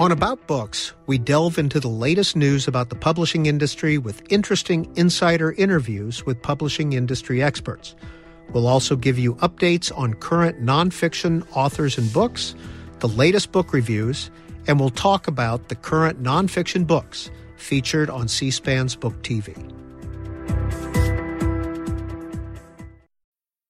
On About Books, we delve into the latest news about the publishing industry with interesting insider interviews with publishing industry experts. We'll also give you updates on current nonfiction authors and books, the latest book reviews, and we'll talk about the current nonfiction books featured on C SPAN's Book TV.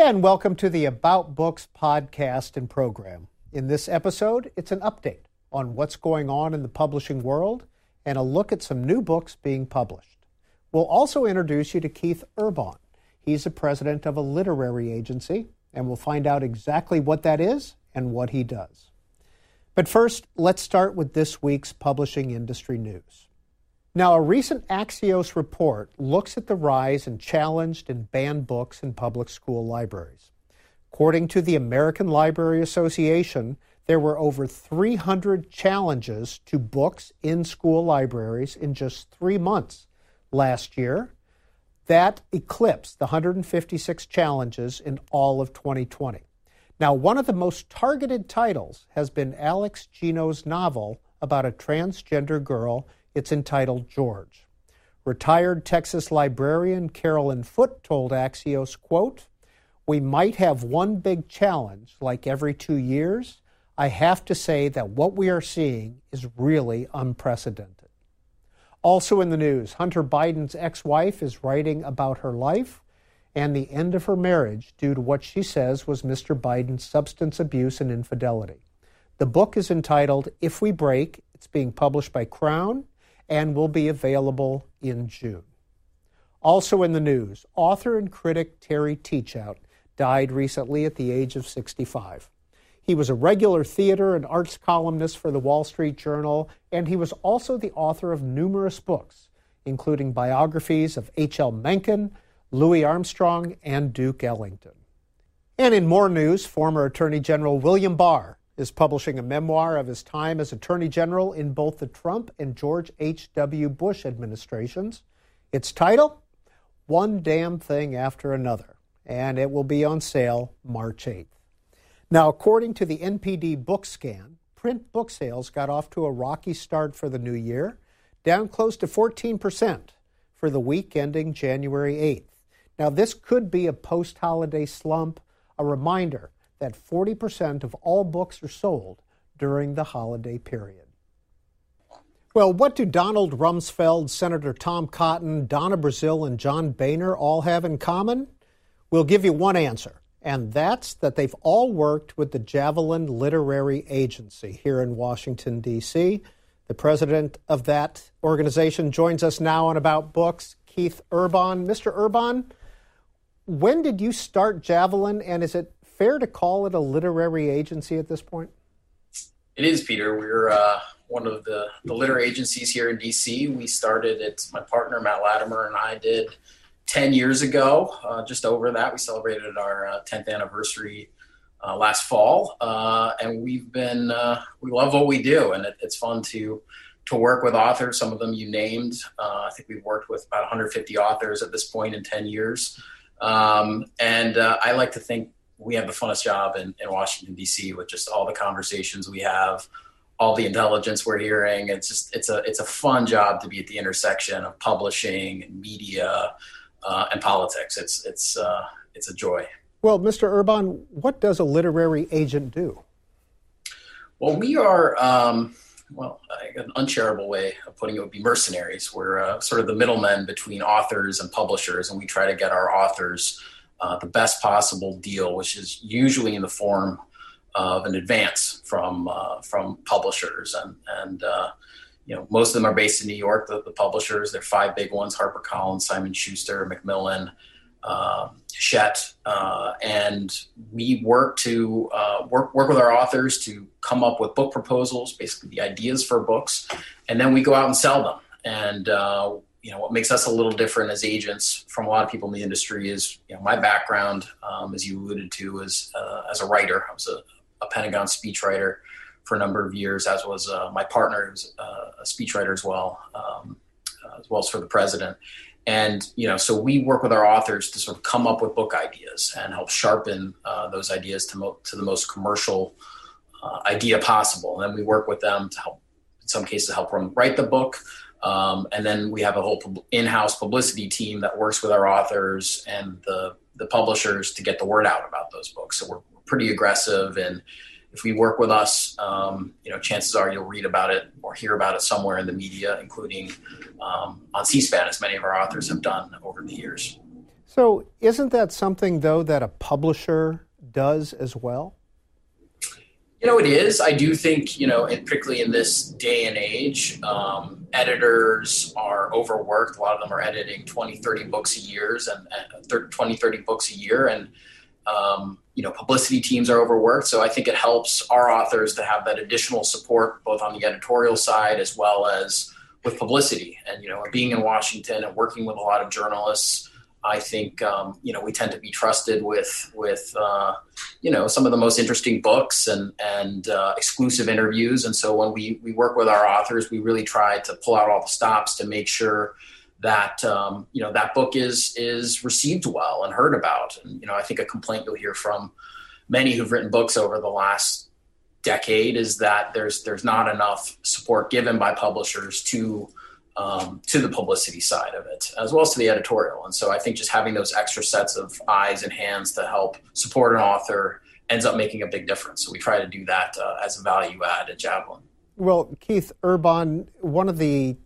And welcome to the About Books podcast and program. In this episode, it's an update on what's going on in the publishing world and a look at some new books being published. We'll also introduce you to Keith Urbahn. He's the president of a literary agency, and we'll find out exactly what that is and what he does. But first, let's start with this week's publishing industry news. Now, a recent Axios report looks at the rise in challenged and banned books in public school libraries. According to the American Library Association, there were over 300 challenges to books in school libraries in just three months last year. That eclipsed the 156 challenges in all of 2020. Now, one of the most targeted titles has been Alex Gino's novel about a transgender girl it's entitled George. Retired Texas librarian Carolyn Foote told Axios, quote, We might have one big challenge like every two years. I have to say that what we are seeing is really unprecedented. Also in the news, Hunter Biden's ex wife is writing about her life and the end of her marriage due to what she says was Mr. Biden's substance abuse and infidelity. The book is entitled If We Break. It's being published by Crown and will be available in June. Also in the news, author and critic Terry Teachout died recently at the age of 65. He was a regular theater and arts columnist for the Wall Street Journal, and he was also the author of numerous books, including biographies of H.L. Mencken, Louis Armstrong, and Duke Ellington. And in more news, former Attorney General William Barr is publishing a memoir of his time as Attorney General in both the Trump and George H.W. Bush administrations. Its title, One Damn Thing After Another, and it will be on sale March 8th. Now, according to the NPD BookScan, print book sales got off to a rocky start for the new year, down close to 14% for the week ending January 8th. Now, this could be a post holiday slump, a reminder that 40% of all books are sold during the holiday period. Well, what do Donald Rumsfeld, Senator Tom Cotton, Donna Brazile, and John Boehner all have in common? We'll give you one answer, and that's that they've all worked with the Javelin Literary Agency here in Washington, D.C. The president of that organization joins us now on About Books, Keith Urbahn. Mr. Urbahn, when did you start Javelin, and is it fair to call it a literary agency at this point? It is, Peter. We're uh, one of the, the literary agencies here in DC. We started, it's my partner, Matt Latimer, and I did 10 years ago, uh, just over that. We celebrated our uh, 10th anniversary uh, last fall. Uh, and we've been, uh, we love what we do, and it, it's fun to to work with authors. Some of them you named. I think we've worked with about 150 authors at this point in 10 years. Um, and I like to think we have the funnest job in, in Washington D.C. with just all the conversations we have, all the intelligence we're hearing. It's just it's a it's a fun job to be at the intersection of publishing, and media, uh, and politics. It's it's uh, it's a joy. Well, Mr. Urbahn, what does a literary agent do? Well, we are. Um, well, an uncharitable way of putting it would be mercenaries. We're uh, sort of the middlemen between authors and publishers, and we try to get our authors uh, the best possible deal, which is usually in the form of an advance from uh, from publishers, and and uh, you know most of them are based in New York. The, the publishers, they're five big ones: HarperCollins, Simon Schuster, Macmillan, uh, uh, and we work to uh, work work with our authors to come up with book proposals, basically the ideas for books, and then we go out and sell them. And uh, you know what makes us a little different as agents from a lot of people in the industry is you know my background, um, as you alluded to, is uh, as a writer. I was a, a, Pentagon speechwriter for a number of years, as was uh, my partner, who's uh, a speechwriter as well, um, as well as for the president. And you know, so we work with our authors to sort of come up with book ideas and help sharpen uh, those ideas to, mo- to the most commercial uh, idea possible. And then we work with them to help, in some cases, help them write the book. Um, and then we have a whole in-house publicity team that works with our authors and the the publishers to get the word out about those books. So we're, we're pretty aggressive, and if we work with us, um, you know, chances are you'll read about it or hear about it somewhere in the media, including um, on C-SPAN, as many of our authors have done over the years. So, isn't that something though that a publisher does as well? You know, it is. I do think, you know, and particularly in this day and age, um, editors are overworked. A lot of them are editing 20, 30 books a year and uh, 20, 30 books a year. And, um, you know, publicity teams are overworked. So I think it helps our authors to have that additional support, both on the editorial side as well as with publicity. And, you know, being in Washington and working with a lot of journalists, I think um, you know we tend to be trusted with with uh, you know some of the most interesting books and and uh, exclusive interviews. And so when we we work with our authors, we really try to pull out all the stops to make sure that um, you know that book is is received well and heard about. And you know I think a complaint you'll hear from many who've written books over the last decade is that there's there's not enough support given by publishers to um, to the publicity side of it, as well as to the editorial. And so I think just having those extra sets of eyes and hands to help support an author ends up making a big difference. So we try to do that uh, as a value add at Javelin. Well, Keith Urbahn, one of the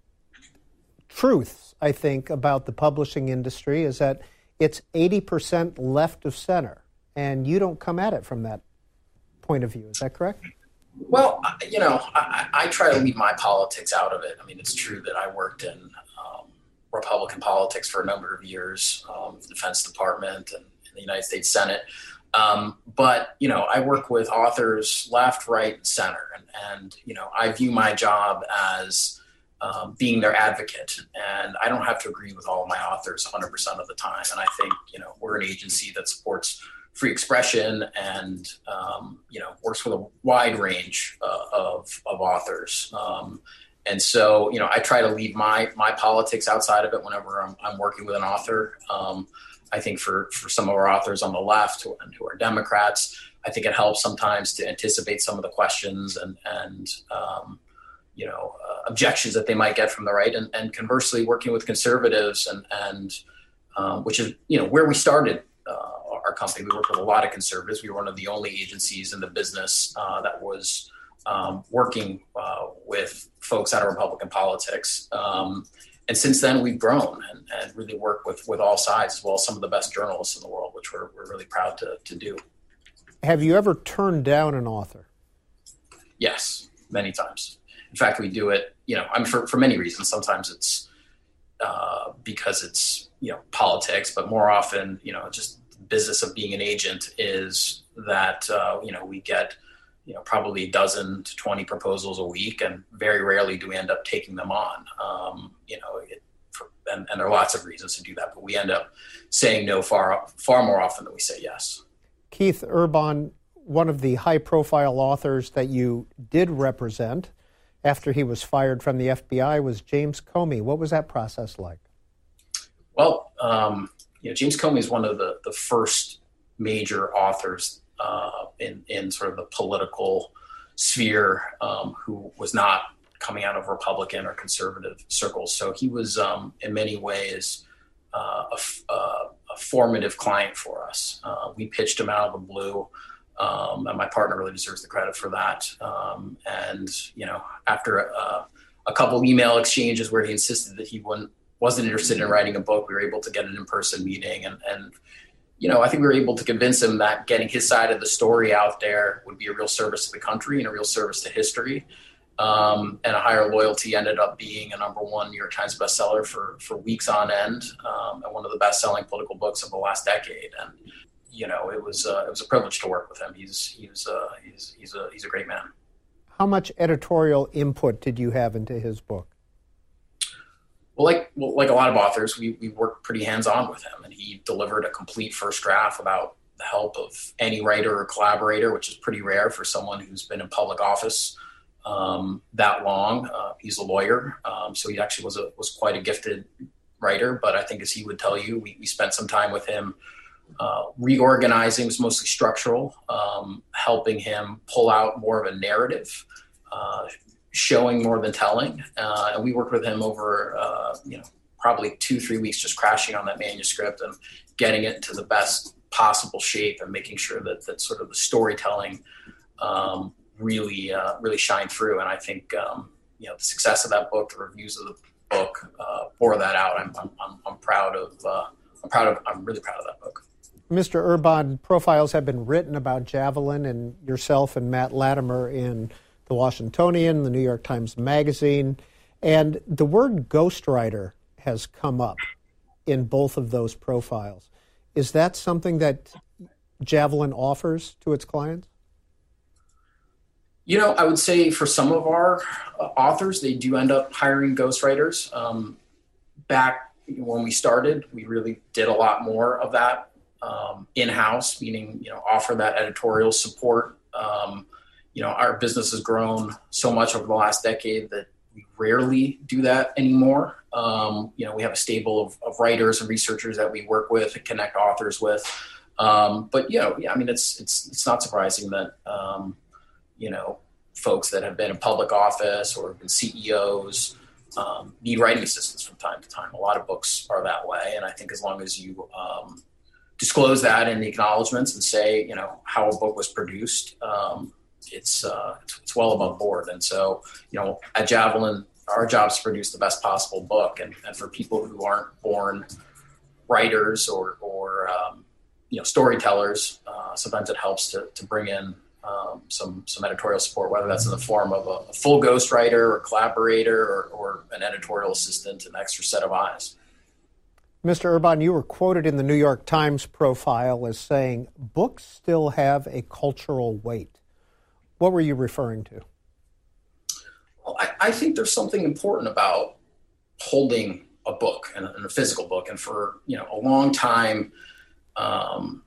truths I think about the publishing industry is that it's 80% left of center, and you don't come at it from that point of view. Is that correct? Well, you know, I, I, try to leave my politics out of it. I mean, it's true that I worked in um, Republican politics for a number of years, um, the Defense Department and the United States Senate. Um, but you know, I work with authors left, right, and center, and, and you know, I view my job as um, being their advocate, and I don't have to agree with all of my authors 100% of the time. And I think you know, we're an agency that supports free expression and um, you know works with a wide range uh, of of authors. Um, and so you know I try to leave my my politics outside of it whenever I'm, I'm working with an author. Um, I think for for some of our authors on the left who, and who are Democrats, I think it helps sometimes to anticipate some of the questions and and um, you know uh, objections that they might get from the right, and, and conversely, working with conservatives and and um, which is you know where we started uh, our company. We work with a lot of conservatives. We were one of the only agencies in the business uh, that was um, working uh, with folks out of Republican politics. Um, and since then, we've grown and, and, really work with, with all sides, as well as some of the best journalists in the world, which we're, we're really proud to, to do. Have you ever turned down an author? Yes, many times. In fact, we do it, you know, I'm for, for many reasons. Sometimes it's uh, because it's, you know, politics, but more often, you know, just business of being an agent is that uh, you know we get you know probably a dozen to 20 proposals a week and very rarely do we end up taking them on. Um, you know it, for, and, and, there are lots of reasons to do that but we end up saying no far far more often than we say yes. Keith Urbahn one of the high profile authors that you did represent after he was fired from the fbi was james comey. What was that process like? Well um, you know, James Comey is one of the, the first major authors uh, in, in sort of the political sphere um, who was not coming out of Republican or conservative circles. So he was, um, in many ways, uh, a, uh, a, formative client for us. Uh, we pitched him out of the blue. Um, and my partner really deserves the credit for that. Um, and you know, after a, a couple email exchanges where he insisted that he wouldn't wasn't interested in writing a book, we were able to get an in-person meeting and, and you know, I think we were able to convince him that getting his side of the story out there would be a real service to the country and a real service to history. Um, and a higher loyalty ended up being a number one New York Times bestseller for for weeks on end, um, and one of the best-selling political books of the last decade. And you know, it was uh, it was a privilege to work with him. He's he's uh, he's he's a he's a great man. how much editorial input did you have into his book? Well, like well, like a lot of authors, we, we worked pretty hands on with him, and he delivered a complete first draft without the help of any writer or collaborator, which is pretty rare for someone who's been in public office um, that long. Uh, he's a lawyer, um, so he actually was a was quite a gifted writer. But I think, as he would tell you, we, we spent some time with him uh, reorganizing. Was mostly structural, um, helping him pull out more of a narrative. Uh, showing more than telling. Uh, and we worked with him over, uh, you know, probably two, three weeks just crashing on that manuscript and getting it to the best possible shape and making sure that, that sort of the storytelling um, really, uh, really shined through. And I think, um, you know, the success of that book, the reviews of the book uh, bore that out. I'm, I'm, I'm proud of, uh, I'm proud of, I'm really proud of that book. Mr. Urbahn, profiles have been written about Javelin and yourself and Matt Latimer in the Washingtonian, the New York Times Magazine, and the word ghostwriter has come up in both of those profiles. Is that something that Javelin offers to its clients? You know, I would say for some of our uh, authors, they do end up hiring ghostwriters. Um, back when we started, we really did a lot more of that um, in house, meaning, you know, offer that editorial support. Um, you know, our business has grown so much over the last decade that we rarely do that anymore. Um, you know, we have a stable of, of, writers and researchers that we work with and connect authors with. Um, but you know, yeah, I mean, it's it's it's not surprising that um, you know folks that have been in public office or been CEOs um, need writing assistance from time to time. A lot of books are that way, and I think as long as you um, disclose that in the acknowledgments and say, you know, how a book was produced, um, it's uh, it's well above board. And so, you know, at Javelin, our job is to produce the best possible book. And, and for people who aren't born writers or or um, you know storytellers, uh, sometimes it helps to to bring in um, some some editorial support, whether that's in the form of a, a full ghostwriter or collaborator or, or an editorial assistant, an extra set of eyes. Mr. Urbahn, you were quoted in the New York Times profile as saying, books still have a cultural weight. What were you referring to? Well, I, I think there's something important about holding a book and a, and a, physical book. And for you know a long time, um,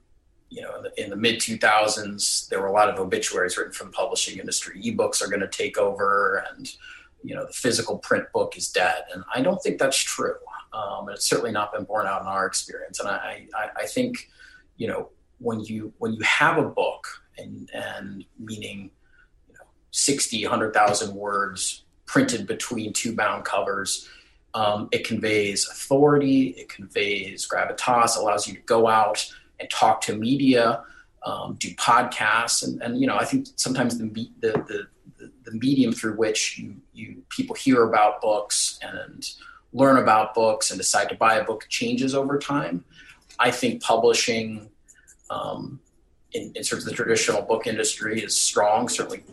you know, in the, the mid 2000s, there were a lot of obituaries written from the publishing industry. Ebooks are going to take over, and you know, the physical print book is dead. And I don't think that's true. Um, and it's certainly not been borne out in our experience. And I, I, I think, you know, when you when you have a book and and meaning 60, 100,000 words printed between two bound covers. Um, it conveys authority, it conveys gravitas, allows you to go out and talk to media, um, do podcasts, and, and you know I think sometimes the, the the, the medium through which you, you people hear about books and learn about books and decide to buy a book changes over time. I think publishing um, in, in sort of the traditional book industry is strong. Certainly,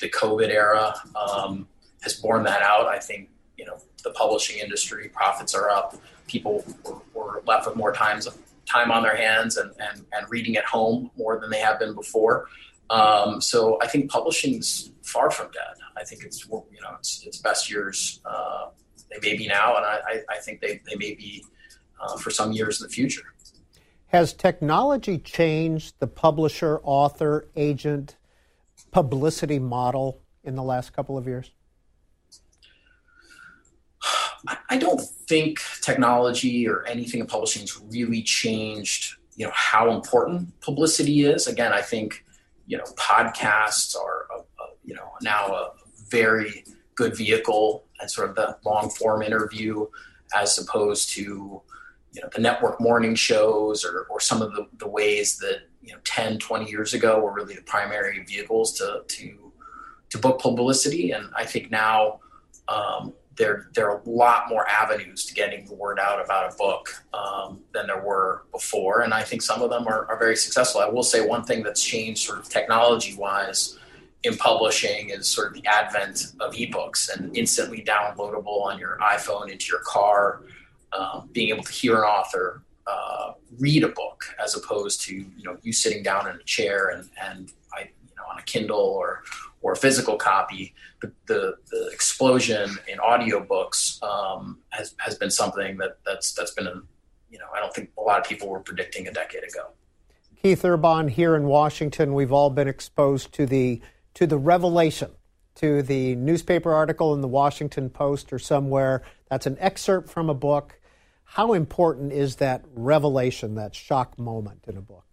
the, COVID era um, has borne that out. I think you know the publishing industry profits are up. People were, were left with more times time on their hands and, and, and reading at home more than they have been before. Um, so I think publishing's far from dead. I think it's you know it's, its best years. Uh, they may be now, and I, I think they, they may be uh, for some years in the future. Has technology changed the publisher, author, agent publicity model in the last couple of years? I don't think technology or anything in publishing has really changed, you know, how important publicity is. Again, I think, you know, podcasts are, a, a, you know, now a very good vehicle and sort of the long form interview as opposed to, you know the network morning shows or, or some of the, the ways that you know 10 20 years ago were really the primary vehicles to to to book publicity. And i think now um, there there are a lot more avenues to getting the word out about a book um, than there were before. And i think some of them are, are very successful. I will say one thing that's changed sort of technology wise in publishing is sort of the advent of ebooks and instantly downloadable on your iphone into your car um, being able to hear an author uh, read a book as opposed to you know you sitting down in a chair and and I, you know on a Kindle or or a physical copy, the, the, the explosion in audiobooks um, has has been something that that's that's been a, you know I don't think a lot of people were predicting a decade ago. Keith Urbahn here in Washington, we've all been exposed to the to the revelation, to the newspaper article in the Washington Post or somewhere. That's an excerpt from a book. How important is that revelation, that shock moment in a book?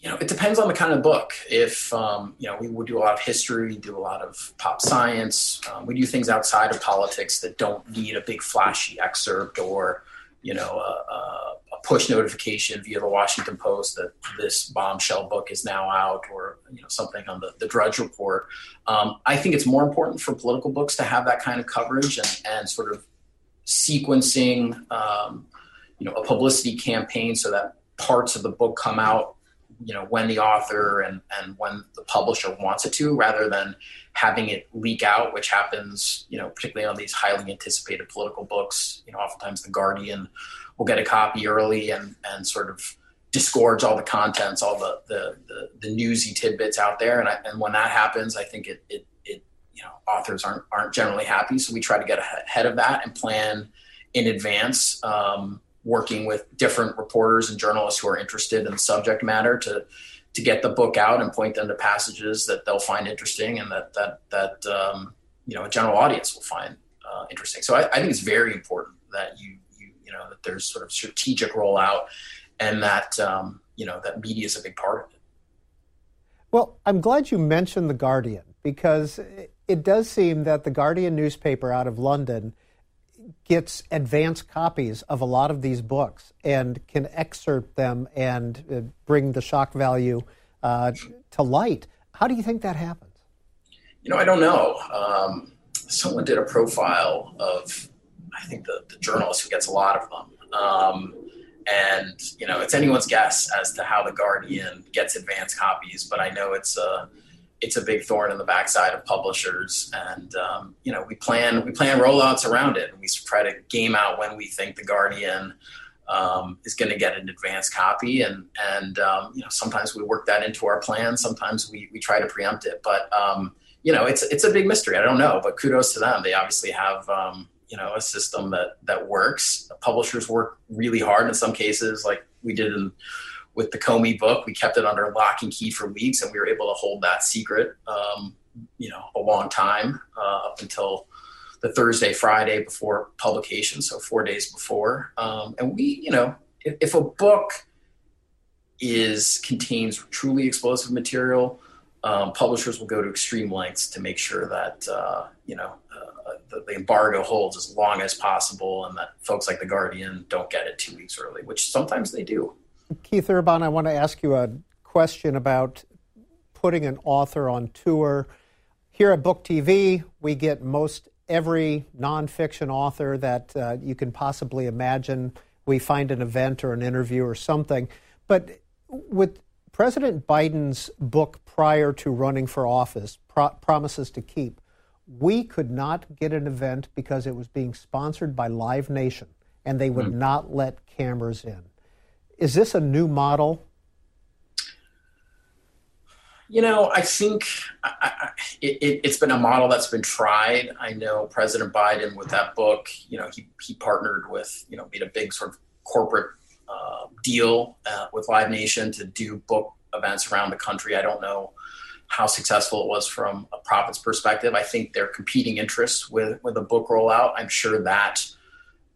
you know, it depends on the kind of book. If um, you know, we would do a lot of history, do a lot of pop science. Um, we do things outside of politics that don't need a big flashy excerpt or you know a, a, push notification via the Washington Post that this bombshell book is now out, or you know something on the, the Drudge Report. Um, I think it's more important for political books to have that kind of coverage and, and sort of sequencing, um, you know, a publicity campaign so that parts of the book come out you know when the author and and when the publisher wants it to rather than having it leak out which happens you know particularly on these highly anticipated political books. You know oftentimes the guardian will get a copy early and and sort of disgorge all the contents all the the the, the newsy tidbits out there. And I, and when that happens i think it it it you know authors aren't aren't generally happy so we try to get ahead of that and plan in advance um, working with different reporters and journalists who are interested in the subject matter to to get the book out and point them to passages that they'll find interesting and that that that um, you know a general audience will find uh, interesting. So I, I, think it's very important that you you you know that there's sort of strategic rollout and that um, you know that media is a big part of it. Well, I'm glad you mentioned the Guardian because it does seem that the Guardian newspaper out of London gets advance copies of a lot of these books and can excerpt them and uh, bring the shock value uh, to light. How do you think that happens? You know, I don't know. Um, someone did a profile of, I think, the, the journalist who gets a lot of them. Um, and, you know, it's anyone's guess as to how The Guardian gets advance copies, but I know it's a it's a big thorn in the backside of publishers, and um, you know we plan we plan rollouts around it, and we try to game out when we think the Guardian um, is going to get an advanced copy, and and um, you know sometimes we work that into our plan, sometimes we we try to preempt it, but um, you know it's it's a big mystery. I don't know, but kudos to them. They obviously have um, you know a system that that works. Publishers work really hard in some cases, like we did in with the Comey book, we kept it under lock and key for weeks, and we were able to hold that secret, um, you know, a long time uh, up until the Thursday, Friday before publication, so four days before. Um, and we, you know, if, if, a book is contains truly explosive material, um, publishers will go to extreme lengths to make sure that uh, you know uh, the, the, embargo holds as long as possible, and that folks like the Guardian don't get it two weeks early, which sometimes they do. Keith Urbahn, I want to ask you a question about putting an author on tour. Here at Book TV, we get most every nonfiction author that uh, you can possibly imagine. We find an event or an interview or something. But with President Biden's book prior to running for office, Pro- Promises to Keep, we could not get an event because it was being sponsored by Live Nation and they would mm-hmm. not let cameras in. Is this a new model? You know, I think I, I, it, has been a model that's been tried. I know President Biden with that book, you know, he, he partnered with, you know, made a big sort of corporate uh, deal uh, with Live Nation to do book events around the country. I don't know how successful it was from a profits perspective. I think they're competing interests with with a book rollout. I'm sure that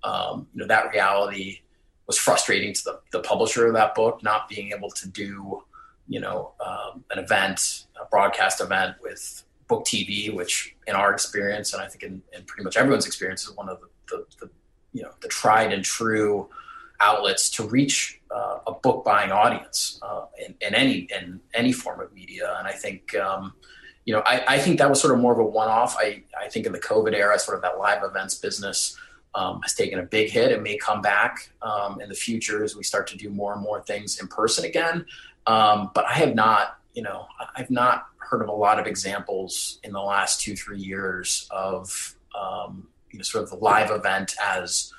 um, you know that reality was frustrating to the, the publisher of that book, not being able to do, you know, um, an event, a broadcast event with book TV, which in our experience, and I think in, in pretty much everyone's experience, is one of the, the, the, you know, the tried and true outlets to reach uh, a book buying audience uh, in, in, any in any form of media. And I think, um, you know, I, I think that was sort of more of a one off. I, I think in the COVID era, sort of that live events business um, has taken a big hit. It may come back um, in the future as we start to do more and more things in person again. Um, but I have not, you know, I've not heard of a lot of examples in the last two, three years of, um, you know, sort of the live event as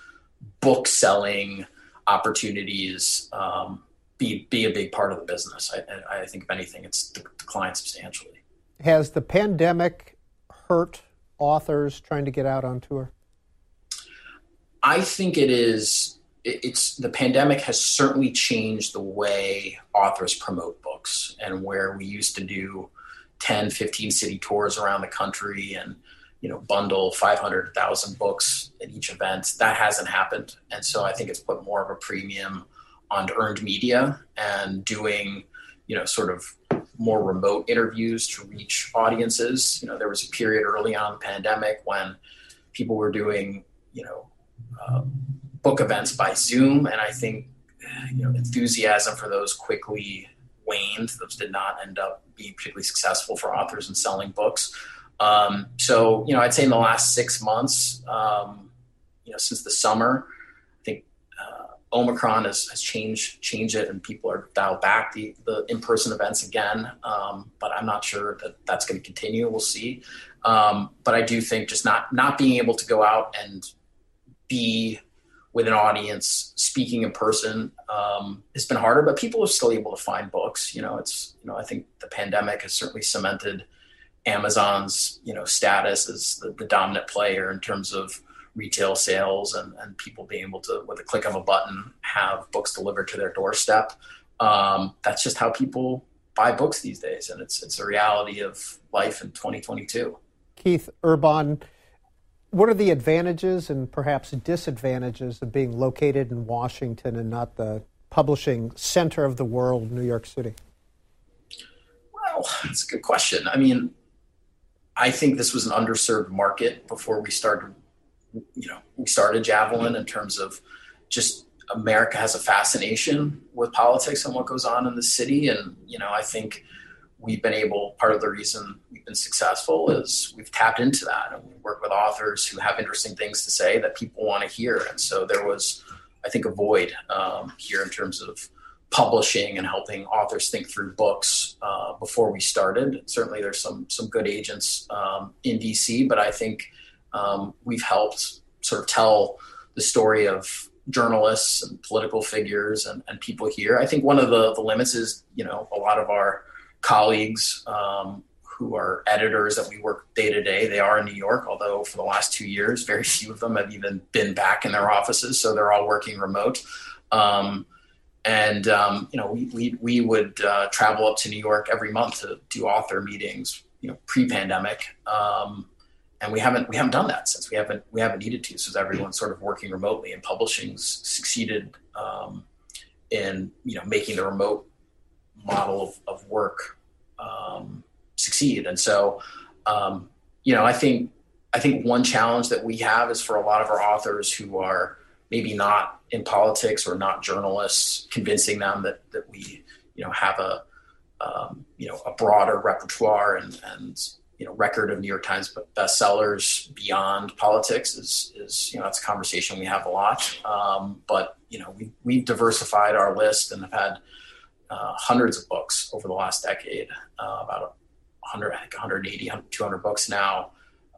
book selling opportunities. Um, be be a big part of the business. I, I think if anything, it's declined substantially. Has the pandemic hurt authors trying to get out on tour? I think it is. It's the pandemic has certainly changed the way authors promote books, and where we used to do 10, 15 city tours around the country and you know bundle 500,000 books at each event. That hasn't happened, and so I think it's put more of a premium on earned media and doing you know sort of more remote interviews to reach audiences. You know, there was a period early on in the pandemic when people were doing you know uh, book events by Zoom, and I think you know enthusiasm for those quickly waned. Those did not end up being particularly successful for authors in selling books. Um, so, you know, I'd say in the last six months, um, you know, since the summer, I think uh, Omicron has, has changed changed it, and people are dialed back the, the in person events again. Um, but I'm not sure that that's going to continue. We'll see. Um, but I do think just not not being able to go out and be with an audience speaking in person um, has been harder but people are still able to find books you know it's you know i think the pandemic has certainly cemented Amazon's you know status as the, the, dominant player in terms of retail sales and, and people being able to with a click of a button have books delivered to their doorstep. Um, that's just how people buy books these days, and it's it's a reality of life in 2022. Keith Urbahn, what are the advantages and perhaps disadvantages of being located in Washington and not the publishing center of the world, New York City? Well, that's a good question. I mean, I think this was an underserved market before we started. You know, we started Javelin in terms of just America has a fascination with politics and what goes on in the city, and you know, I think we've been able. Part of the reason we've been successful is we've tapped into that, and we work with authors who have interesting things to say that people want to hear. And so there was, I think, a void um, here in terms of publishing and helping authors think through books uh, before we started. Certainly, there's some some good agents um, in DC, but I think um, we've helped sort of tell the story of journalists and political figures and, and people here. I think one of the, the limits is, you know, a lot of our colleagues um, who are editors that we work day to day, they are in New York, although for the last two years, very few of them have even been back in their offices. So they're all working remote. Um, and um, you know we we, we would uh, travel up to New York every month to do author meetings, you know, pre-pandemic, um, and we haven't we haven't done that since we haven't we haven't needed to. So everyone's sort of working remotely, and publishing's succeeded um, in you know making the remote model of, of work um, succeed. And so, um, you know, I think I think one challenge that we have is for a lot of our authors who are maybe not in politics or not journalists, convincing them that that we you know have a um, you know a broader repertoire and and you know record of New York Times bestsellers beyond politics is is you know that's a conversation we have a lot. Um, but you know we we've diversified our list and have had uh, hundreds of books over the last decade, uh, about 100, I think 180, 200 books now,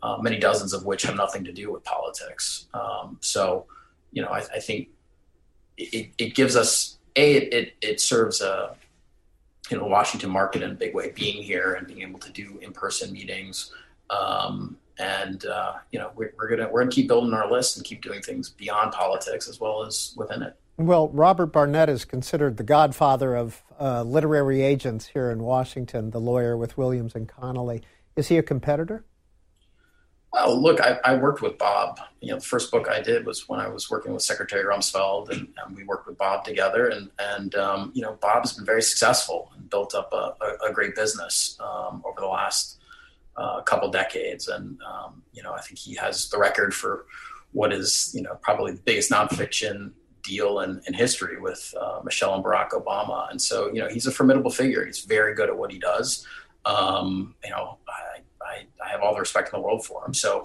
uh, many dozens of which have nothing to do with politics. Um, so you know I, I think it, it gives us a it, it, serves a you know Washington market in a big way being here and being able to do in person meetings. Um, and uh, you know we're, we're, gonna we're gonna keep building our list and keep doing things beyond politics as well as within it. Well, Robert Barnett is considered the godfather of uh, literary agents here in Washington, the lawyer with Williams and Connolly. Is he a competitor? Well, look, I, I, worked with Bob. You know, the first book I did was when I was working with Secretary Rumsfeld, and, and we worked with Bob together. And and um, you know, Bob has been very successful and built up a, a, a great business um, over the last uh, couple decades. And um, you know, I think he has the record for what is you know probably the biggest nonfiction deal in, in history with uh, Michelle and Barack Obama. And so you know, he's a formidable figure. He's very good at what he does. Um, you know, I, I, I have all the respect in the world for him. So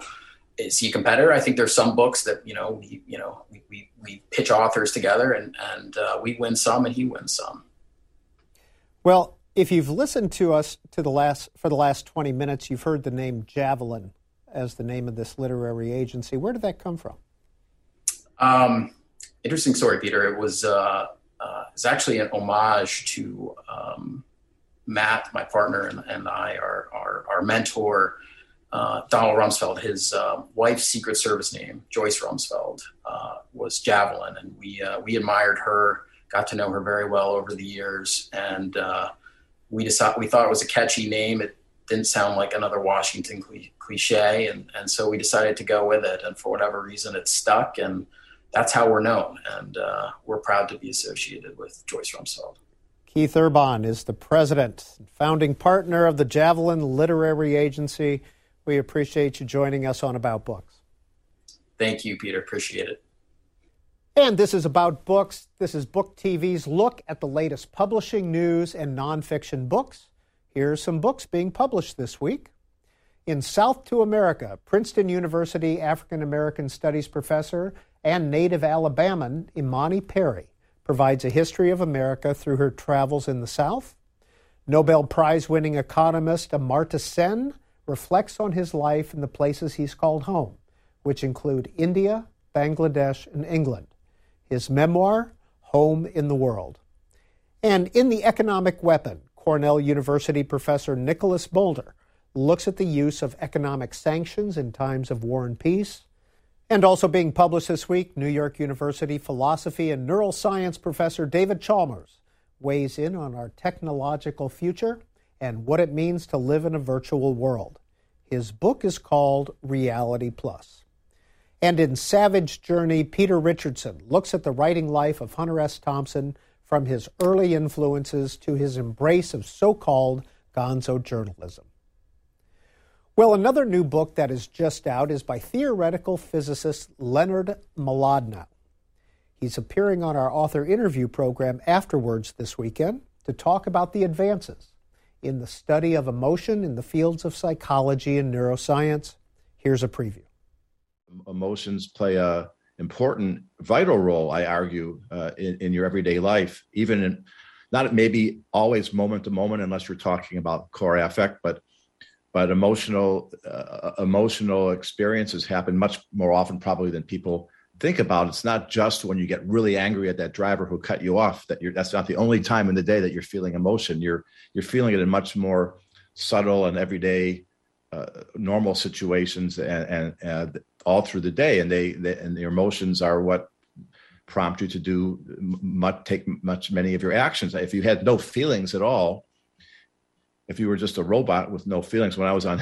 is he a competitor? I think there's some books that you know we you know we we, we pitch authors together and and uh, we win some and he wins some. Well, if you've listened to us to the last for the last 20 minutes, you've heard the name Javelin as the name of this literary agency. Where did that come from? Um, interesting story, Peter. It was uh, uh, is actually an homage to um, Matt, my partner, and, and I, our, our, our mentor, uh, Donald Rumsfeld. His uh, wife's Secret Service name, Joyce Rumsfeld, uh, was Javelin, and we uh, we admired her, got to know her very well over the years, and we decided we thought it was a catchy name. It didn't sound like another Washington cliche, and and so we decided to go with it. And for whatever reason, it stuck, and that's how we're known, and uh, we're proud to be associated with Joyce Rumsfeld. Keith Urbahn is the president and founding partner of the Javelin Literary Agency. We appreciate you joining us on About Books. Thank you, Peter. Appreciate it. And this is About Books. This is Book TV's look at the latest publishing news and nonfiction books. Here are some books being published this week. In South to America, Princeton University African American Studies professor and native Alabaman Imani Perry provides a history of America through her travels in the South. Nobel Prize winning economist Amartya Sen reflects on his life in the places he's called home, which include India, Bangladesh, and England. His memoir, Home in the World. And in The Economic Weapon, Cornell University professor Nicholas Mulder looks at the use of economic sanctions in times of war and peace. And also being published this week, New York University philosophy and neuroscience professor David Chalmers weighs in on our technological future and what it means to live in a virtual world. His book is called Reality Plus. And in Savage Journey, Peter Richardson looks at the writing life of Hunter S. Thompson from his early influences to his embrace of so called gonzo journalism. Well, another new book that is just out is by theoretical physicist Leonard Mlodinow. He's appearing on our author interview program afterwards this weekend to talk about the advances in the study of emotion in the fields of psychology and neuroscience. Here's a preview. Emotions play a important, vital role, I argue, uh, in, in your everyday life, even in not maybe always moment to moment, unless you're talking about core affect, but but emotional uh, emotional experiences happen much more often probably than people think about. It's not just when you get really angry at that driver who cut you off that you're that's not the only time in the day that you're feeling emotion. You're you're feeling it in much more subtle and everyday uh, normal situations and, and, and, all through the day. And they, they and the emotions are what prompt you to do much take much many of your actions. If you had no feelings at all if you were just a robot with no feelings. When I was on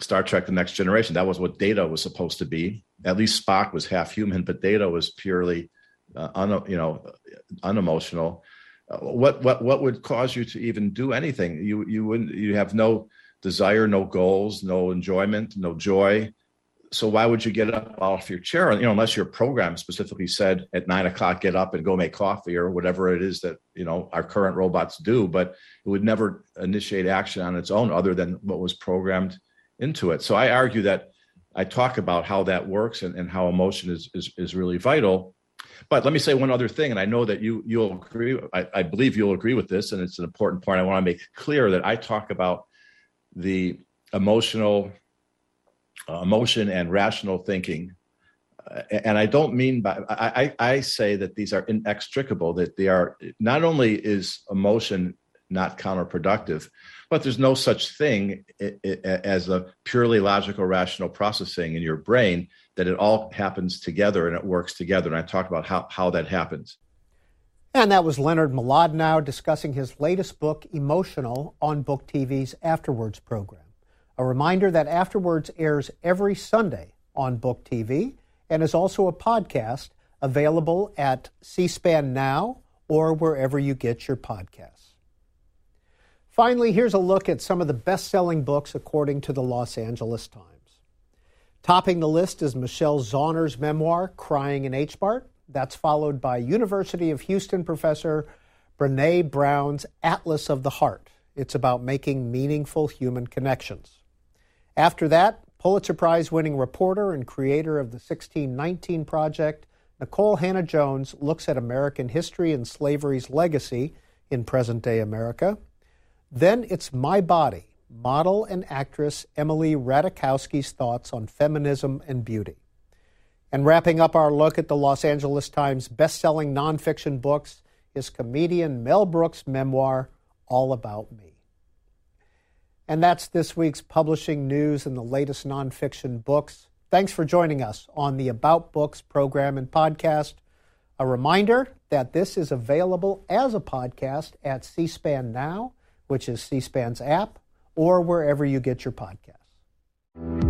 Star Trek: The Next Generation, that was what Data was supposed to be. At least Spock was half human, but Data was purely, uh, un, you know, unemotional. Uh, what what what would cause you to even do anything? You you wouldn't. You have no desire, no goals, no enjoyment, no joy so why would you get up off your chair? You know, unless your program specifically said at nine o'clock, get up and go make coffee or whatever it is that you know our current robots do. But it would never initiate action on its own, other than what was programmed into it. So I argue that I talk about how that works and, and how emotion is, is is really vital. But let me say one other thing, and I know that you you'll agree. I, I believe you'll agree with this, and it's an important point. I want to make clear that I talk about the emotional emotion and rational thinking. Uh, and I don't mean by I, I say that these are inextricable. That they are not only is emotion not counterproductive, but there's no such thing as a purely logical, rational processing in your brain. That it all happens together and it works together. And I talked about how how that happens. And that was Leonard Mlodinow discussing his latest book, Emotional, on Book TV's Afterwards program. A reminder that Afterwards airs every Sunday on Book TV and is also a podcast available at C SPAN Now or wherever you get your podcasts. Finally, here's a look at some of the best selling books according to the Los Angeles Times. Topping the list is Michelle Zauner's memoir, Crying in H Mart. That's followed by University of Houston professor Brene Brown's Atlas of the Heart. It's about making meaningful human connections. After that, Pulitzer Prize winning reporter and creator of the 1619 Project, Nicole Hannah-Jones looks at American history and slavery's legacy in present day America. Then it's My Body, model and actress Emily Ratajkowski's thoughts on feminism and beauty. And wrapping up our look at the Los Angeles Times best selling nonfiction books is comedian Mel Brooks' memoir, All About Me. And that's this week's publishing news and the latest nonfiction books. Thanks for joining us on the About Books program and podcast. A reminder that this is available as a podcast at C SPAN Now, which is C SPAN's app, or wherever you get your podcast.